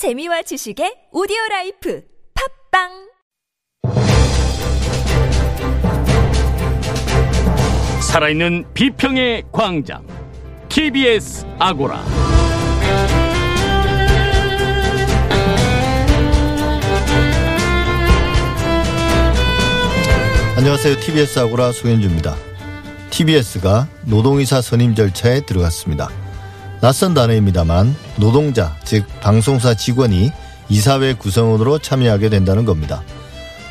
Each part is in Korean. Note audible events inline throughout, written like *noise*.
재미와 지식의 오디오 라이프 팝빵 살아있는 비평의 광장 TBS 아고라 안녕하세요. TBS 아고라 송현주입니다. TBS가 노동이사 선임 절차에 들어갔습니다. 낯선 단어입니다만 노동자, 즉 방송사 직원이 이사회 구성원으로 참여하게 된다는 겁니다.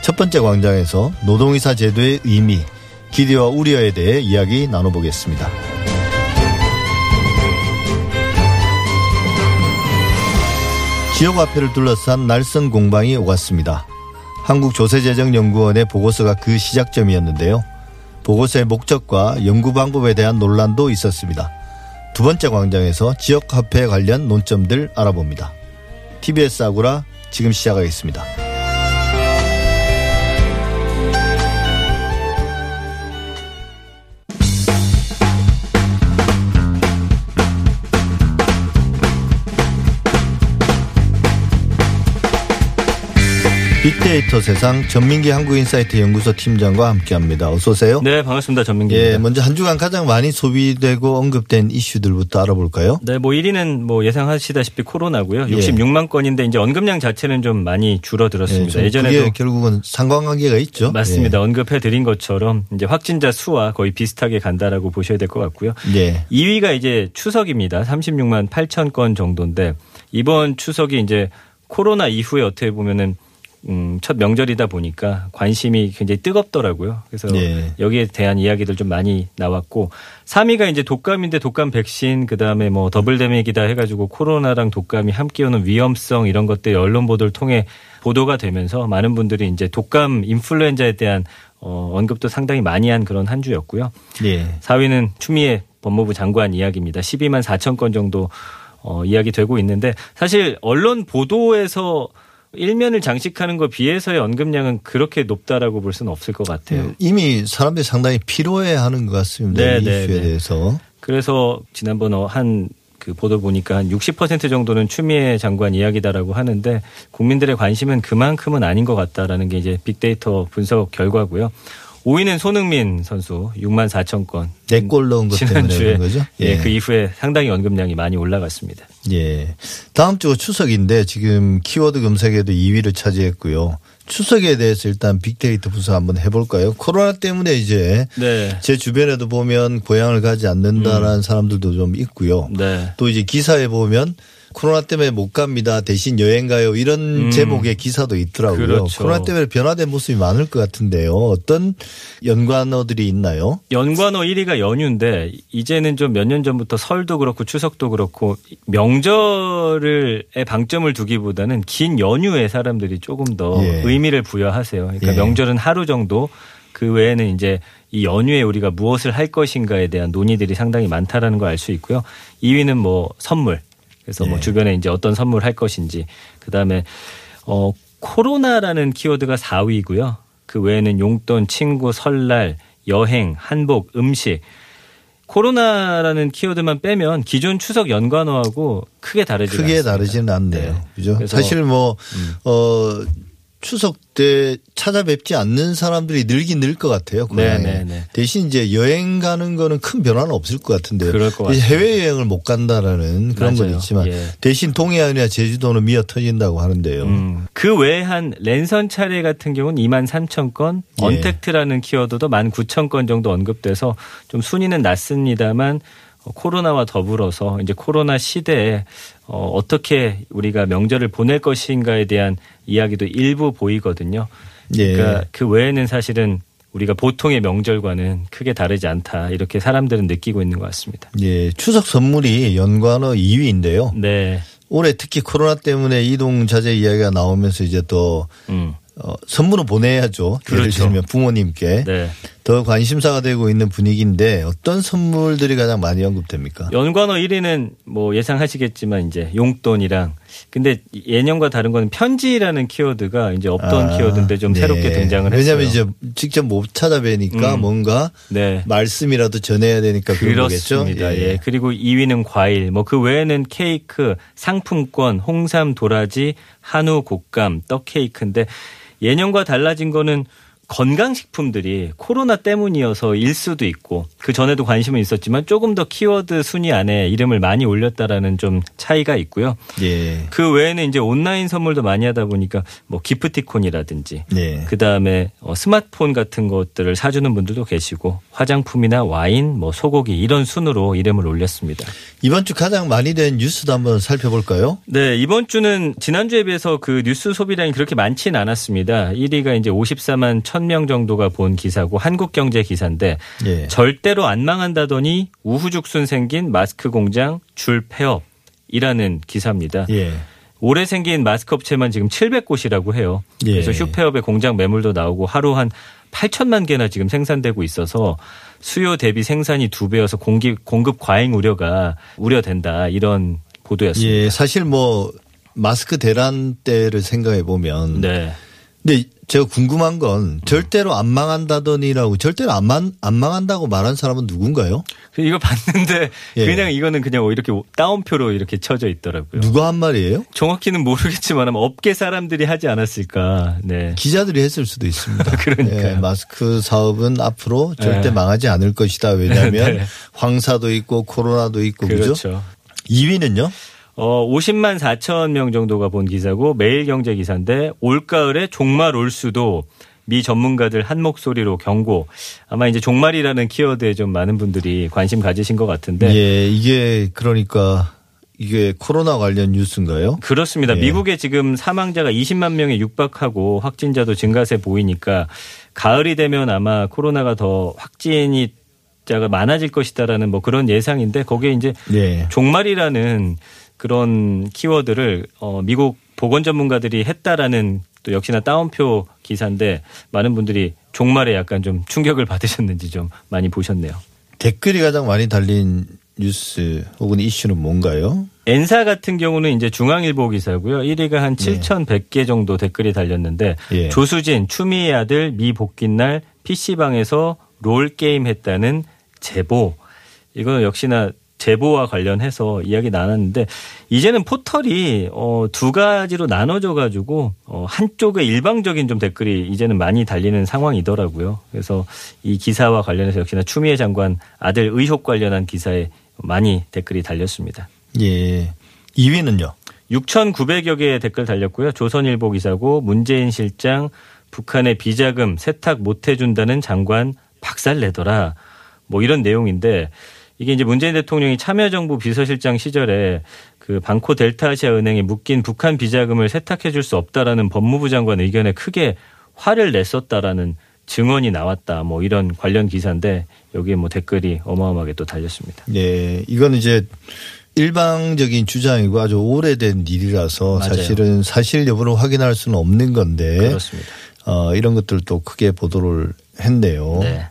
첫 번째 광장에서 노동이사 제도의 의미, 기대와 우려에 대해 이야기 나눠보겠습니다. 지역 화폐를 둘러싼 날선 공방이 오갔습니다. 한국조세재정연구원의 보고서가 그 시작점이었는데요. 보고서의 목적과 연구 방법에 대한 논란도 있었습니다. 두 번째 광장에서 지역 화폐 관련 논점들 알아봅니다. TBS 아고라 지금 시작하겠습니다. 빅데이터 세상 전민기 한국인사이트 연구소 팀장과 함께합니다. 어서 오세요. 네, 반갑습니다. 전민기입니다. 예, 먼저 한 주간 가장 많이 소비되고 언급된 이슈들부터 알아볼까요? 네, 뭐 1위는 뭐 예상하시다시피 코로나고요. 예. 66만 건인데 이제 언급량 자체는 좀 많이 줄어들었습니다. 예, 예전에도 그게 결국은 상관관계가 있죠. 맞습니다. 언급해 드린 것처럼 이제 확진자 수와 거의 비슷하게 간다라고 보셔야 될 것 같고요. 예. 2위가 이제 추석입니다. 36만 8천 건 정도인데 이번 추석이 이제 코로나 이후에 어떻게 보면은 음, 첫 명절이다 보니까 관심이 굉장히 뜨겁더라고요. 그래서 예. 여기에 대한 이야기들 좀 많이 나왔고 3위가 이제 독감인데 독감 백신 그다음에 뭐 더블 데믹이다 해 가지고 코로나랑 독감이 함께 오는 위험성 이런 것들 언론 보도를 통해 보도가 되면서 많은 분들이 이제 독감 인플루엔자에 대한 어, 언급도 상당히 많이 한 그런 한 주였고요. 예. 4위는 추미애 법무부 장관 이야기입니다. 12만 4천 건 정도 어, 이야기 되고 있는데 사실 언론 보도에서 일면을 장식하는 것 비해서의 언급량은 그렇게 높다라고 볼 수는 없을 것 같아요. 예, 이미 사람들이 상당히 피로해 하는 것 같습니다. 네, 이 네, 이슈에 네. 대해서. 그래서 지난번 한 그 보도 보니까 한 60% 정도는 추미애 장관 이야기다라고 하는데 국민들의 관심은 그만큼은 아닌 것 같다라는 게 이제 빅데이터 분석 결과고요. 5위는 손흥민 선수 6만 4천 건. 내골 넣은 것 때문에 지난주에 그런 거죠? 예, 그 이후에 상당히 언급량이 많이 올라갔습니다. 예. 다음 주 추석인데 지금 키워드 검색에도 2위를 차지했고요. 추석에 대해서 일단 빅데이터 분석 한번 해볼까요? 코로나 때문에 이제 네. 제 주변에도 보면 고향을 가지 않는다라는 음. 사람들도 좀 있고요. 네. 또 이제 기사에 보면 코로나 때문에 못 갑니다. 대신 여행 가요. 이런 음. 제목의 기사도 있더라고요. 그렇죠. 코로나 때문에 변화된 모습이 많을 것 같은데요. 어떤 연관어들이 있나요? 연관어 1위가 연휴인데 이제는 좀 몇 년 전부터 설도 그렇고 추석도 그렇고 명절을에 방점을 두기보다는 긴 연휴에 사람들이 조금 더 예. 의미를 부여하세요. 그러니까 예. 명절은 하루 정도 그 외에는 이제 이 연휴에 우리가 무엇을 할 것인가에 대한 논의들이 상당히 많다라는 걸 알 수 있고요. 2위는 뭐 선물. 그래서 뭐 예. 주변에 이제 어떤 선물 할 것인지 그다음에 어 코로나라는 키워드가 4위고요. 그 외에는 용돈, 친구, 설날, 여행, 한복, 음식. 코로나라는 키워드만 빼면 기존 추석 연관어하고 크게 다르지 크게 않습니다. 다르지는 않네요. 네. 그죠? 사실 뭐, 어, 추석 때 찾아뵙지 않는 사람들이 늘긴 늘 것 같아요. 고향에. 네, 네, 네. 대신 이제 여행 가는 거는 큰 변화는 없을 것 같은데요. 그럴 것 같아요. 해외 여행을 못 간다라는 그런 건 맞아요. 있지만 예. 대신 동해안이나 제주도는 미어 터진다고 하는데요. 음. 그 외에 한 랜선 차례 같은 경우는 2만 3천 건, 예. 언택트라는 키워드도 1만 9천 건 정도 언급돼서 좀 순위는 낮습니다만 어, 코로나와 더불어서 이제 코로나 시대에 어, 어떻게 우리가 명절을 보낼 것인가에 대한 이야기도 일부 보이거든요. 예. 그러니까 그 외에는 사실은 우리가 보통의 명절과는 크게 다르지 않다 이렇게 사람들은 느끼고 있는 것 같습니다. 예, 추석 선물이 연관어 2위인데요. 네, 올해 특히 코로나 때문에 이동 자제 이야기가 나오면서 이제 또 음, 어, 선물을 보내야죠. 예를 그렇죠. 들면 부모님께. 네, 더 관심사가 되고 있는 분위기인데 어떤 선물들이 가장 많이 언급됩니까? 연관어 1위는 뭐 예상하시겠지만 이제 용돈이랑 근데 예년과 다른 거는 편지라는 키워드가 이제 없던 아, 키워드인데 좀 네. 새롭게 등장을 했어요. 왜냐하면 이제 직접 못 찾아뵈니까 음. 뭔가 네. 말씀이라도 전해야 되니까. 그렇습니다. 예. 그리고 2위는 과일, 뭐 그 외에는 케이크, 상품권, 홍삼, 도라지, 한우, 곶감, 떡 케이크인데 예년과 달라진 거는 건강식품들이 코로나 때문이어서 일 수도 있고 그 전에도 관심은 있었지만 조금 더 키워드 순위 안에 이름을 많이 올렸다라는 좀 차이가 있고요. 예. 그 외에는 이제 온라인 선물도 많이 하다 보니까 뭐 기프티콘이라든지 네. 그 다음에 스마트폰 같은 것들을 사주는 분들도 계시고 화장품이나 와인, 뭐 소고기 이런 순으로 이름을 올렸습니다. 이번 주 가장 많이 된 뉴스도 한번 살펴볼까요? 네, 이번 주는 지난주에 비해서 그 뉴스 소비량이 그렇게 많지는 않았습니다. 1위가 이제 54만 1000명 정도가 본 기사고 한국경제 기사인데 예. 절대로 안 망한다더니 우후죽순 생긴 마스크 공장 줄 폐업이라는 기사입니다. 예. 올해 생긴 마스크 업체만 지금 700곳이라고 해요. 예. 그래서 휴폐업의 공장 매물도 나오고 하루 한 8천만 개나 지금 생산되고 있어서 수요 대비 생산이 두 배여서 공기, 공급 과잉 우려가 우려된다 이런 보도였습니다. 예. 사실 뭐 마스크 대란 때를 생각해 보면 네. 근데 제가 궁금한 건 절대로 안 망한다더니라고 절대로 안, 망, 안 망한다고 말한 사람은 누군가요? 그 이거 봤는데 예. 그냥 이거는 그냥 이렇게 따옴표로 이렇게 쳐져 있더라고요. 누가 한 말이에요? 정확히는 모르겠지만 아마 업계 사람들이 하지 않았을까. 네. 기자들이 했을 수도 있습니다. *laughs* 그러니까요. 예, 마스크 사업은 앞으로 절대 네. 망하지 않을 것이다. 왜냐하면 *laughs* 네. 황사도 있고 코로나도 있고 그죠? 그렇죠. 2위는요? 어, 50만 4천 명 정도가 본 기사고 매일경제 기사인데 올가을에 종말 올 수도 미 전문가들 한 목소리로 경고. 아마 이제 종말이라는 키워드에 좀 많은 분들이 관심 가지신 것 같은데 예, 이게 그러니까 이게 코로나 관련 뉴스인가요? 그렇습니다. 예. 미국에 지금 사망자가 20만 명에 육박하고 확진자도 증가세 보이니까 가을이 되면 아마 코로나가 더 확진이 자가 많아질 것이다라는 뭐 그런 예상인데 거기에 이제 예. 종말이라는 그런 키워드를 어 미국 보건 전문가들이 했다라는 또 역시나 따옴표 기사인데 많은 분들이 종말에 약간 좀 충격을 *laughs* 받으셨는지 좀 많이 보셨네요. 댓글이 가장 많이 달린 뉴스 혹은 이슈는 뭔가요? 엔사 같은 경우는 이제 중앙일보 기사고요. 1위가 한 7,100개 정도 댓글이 달렸는데 예. 조수진 추미애 아들 미 복귀 날 PC방에서 롤 게임 했다는 제보. 이거는 역시나 제보와 관련해서 이야기 나눴는데 이제는 포털이 어 두 가지로 나눠져 가지고 어 한쪽에 일방적인 좀 댓글이 이제는 많이 달리는 상황이더라고요. 그래서 이 기사와 관련해서 역시나 추미애 장관 아들 의혹 관련한 기사에 많이 댓글이 달렸습니다. 예. 2위는요? 6,900여 개의 댓글 달렸고요. 조선일보 기사고 문재인 실장 북한의 비자금 세탁 못 해준다는 장관 박살내더라. 뭐 이런 내용인데 이게 이제 문재인 대통령이 참여정부 비서실장 시절에 그 방코 델타아시아 은행에 묶인 북한 비자금을 세탁해 줄 수 없다라는 법무부 장관 의견에 크게 화를 냈었다라는 증언이 나왔다. 뭐 이런 관련 기사인데 여기에 뭐 댓글이 어마어마하게 또 달렸습니다. 예. 이건 이제 일방적인 주장이고 아주 오래된 일이라서 맞아요. 사실은 사실 여부를 확인할 수는 없는 건데 그렇습니다. 어, 이런 것들도 크게 보도를 했네요. 네.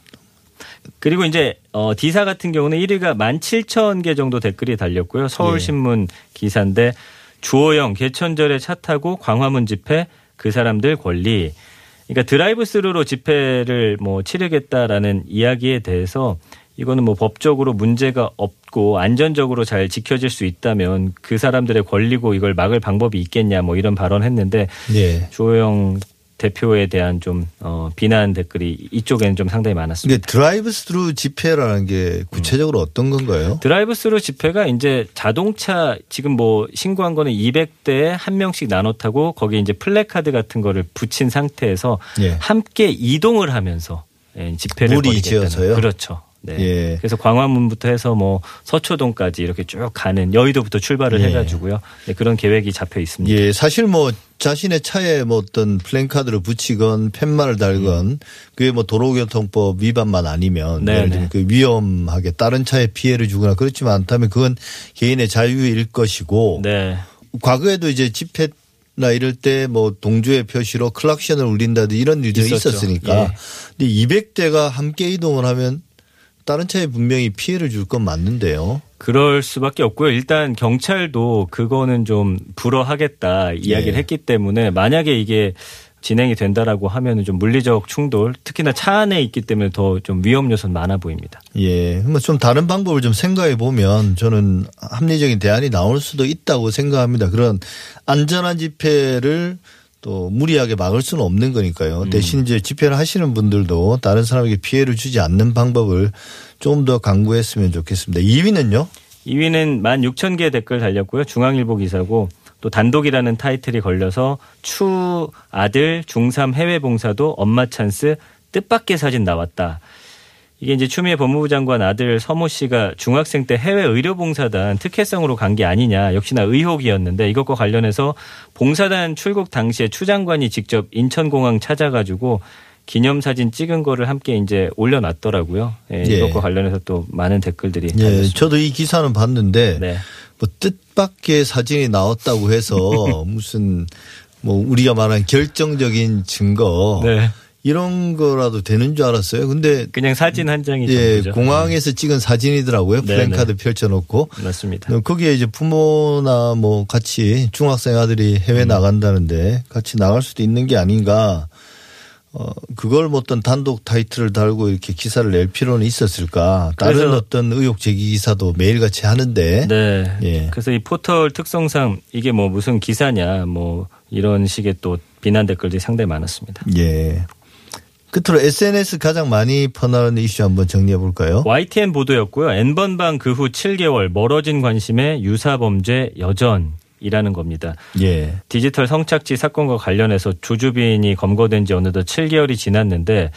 그리고 이제 어 기사 같은 경우는 1위가 17,000개 정도 댓글이 달렸고요. 서울신문 기사인데 주호영 개천절에 차 타고 광화문 집회 그 사람들 권리. 그러니까 드라이브 스루로 집회를 뭐 치르겠다라는 이야기에 대해서 이거는 뭐 법적으로 문제가 없고 안전적으로 잘 지켜질 수 있다면 그 사람들의 권리고 이걸 막을 방법이 있겠냐 뭐 이런 발언했는데 예. 주호영 대표에 대한 좀 어, 비난 댓글이 이쪽에는 좀 상당히 많았습니다. 이게 드라이브 스루 집회라는 게 구체적으로 어떤 건가요? 드라이브 스루 집회가 이제 자동차 지금 뭐 신고한 거는 200대에 한 명씩 나눠 타고 거기에 이제 플래카드 같은 거를 붙인 상태에서 예. 함께 이동을 하면서 예, 집회를 무리 벌이겠다는 지어서요? 그렇죠. 네. 예. 그래서 광화문부터 해서 뭐 서초동까지 이렇게 쭉 가는 여의도부터 출발을 예. 해가지고요. 네, 그런 계획이 잡혀 있습니다. 예, 사실 뭐 자신의 차에 뭐 어떤 플랜카드를 붙이건 팻말을 달건 그게 뭐 도로교통법 위반만 아니면 음. 네, 예를 네. 들면 그 위험하게 다른 차에 피해를 주거나 그렇지만 않다면 그건 개인의 자유일 것이고 네. 과거에도 이제 집회 나 이럴 때 뭐 동조의 표시로 클락션을 울린다든지 이런 일들이 있었죠. 있었으니까. 예. 근데 200대가 함께 이동을 하면 다른 차에 분명히 피해를 줄 건 맞는데요. 그럴 수밖에 없고요. 일단 경찰도 그거는 좀 불허하겠다 이야기를 예. 했기 때문에 만약에 이게 진행이 된다라고 하면은 좀 물리적 충돌, 특히나 차 안에 있기 때문에 더 좀 위험 요소는 많아 보입니다. 예. 뭐좀 다른 방법을 좀 생각해 보면 저는 합리적인 대안이 나올 수도 있다고 생각합니다. 그런 안전한 집회를 또 무리하게 막을 수는 없는 거니까요. 음. 대신 이제 집회를 하시는 분들도 다른 사람에게 피해를 주지 않는 방법을 좀 더 강구했으면 좋겠습니다. 2위는요? 2위는 16,000개 댓글 달렸고요. 중앙일보 기사고 또 단독이라는 타이틀이 걸려서 추 아들 중3 해외 봉사도 엄마 찬스 뜻밖의 사진 나왔다. 이게 이제 추미애 법무부 장관 아들 서모 씨가 중학생 때 해외 의료봉사단 특혜성으로 간 게 아니냐 역시나 의혹이었는데 이것과 관련해서 봉사단 출국 당시에 추 장관이 직접 인천공항 찾아가지고 기념사진 찍은 거를 함께 이제 올려놨더라고요. 예, 예. 이것과 관련해서 또 많은 댓글들이 예. 달렸습니다. 저도 이 기사는 봤는데 네. 뭐 뜻밖의 사진이 나왔다고 해서 *laughs* 무슨 뭐 우리가 말한 결정적인 증거 네. 이런 거라도 되는 줄 알았어요. 근데 그냥 사진 한 장이 예. 공항에서 찍은 사진이더라고요. 네, 플랜카드 펼쳐놓고. 네. 맞습니다. 거기에 이제 부모나 뭐 같이 중학생 아들이 해외 음. 나간다는데 같이 나갈 수도 있는 게 아닌가. 어, 그걸 뭐 어떤 단독 타이틀을 달고 이렇게 기사를 낼 필요는 있었을까. 다른 어떤 의혹 제기 기사도 매일같이 하는데. 네. 예. 그래서 이 포털 특성상 이게 뭐 무슨 기사냐 뭐 이런 식의 또 비난 댓글들이 상당히 많았습니다. 예. 끝으로 SNS 가장 많이 퍼나르는 이슈 한번 정리해 볼까요? YTN 보도였고요. N번방 그 후 7개월 멀어진 관심에 유사 범죄 여전 이라는 겁니다. 예. 디지털 성착취 사건과 관련해서 조주빈이 검거된 지 어느덧 7개월이 지났는데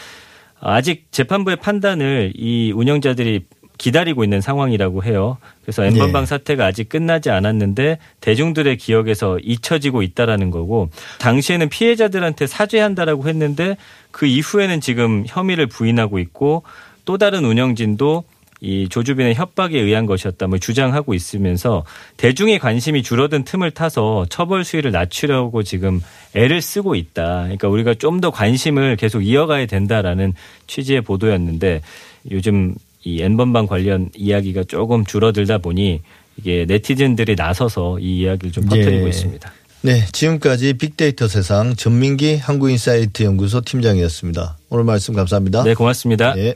아직 재판부의 판단을 이 운영자들이 기다리고 있는 상황이라고 해요. 그래서 N번방 예. 사태가 아직 끝나지 않았는데 대중들의 기억에서 잊혀지고 있다라는 거고 당시에는 피해자들한테 사죄한다라고 했는데 그 이후에는 지금 혐의를 부인하고 있고 또 다른 운영진도 이 조주빈의 협박에 의한 것이었다며 주장하고 있으면서 대중의 관심이 줄어든 틈을 타서 처벌 수위를 낮추려고 지금 애를 쓰고 있다. 그러니까 우리가 좀 더 관심을 계속 이어가야 된다라는 취지의 보도였는데 요즘 이 N번방 관련 이야기가 조금 줄어들다 보니 이게 네티즌들이 나서서 이 이야기를 좀 퍼뜨리고 예. 있습니다. 네. 지금까지 빅데이터 세상 전민기 한국인사이트 연구소 팀장이었습니다. 오늘 말씀 감사합니다. 네, 고맙습니다. 예.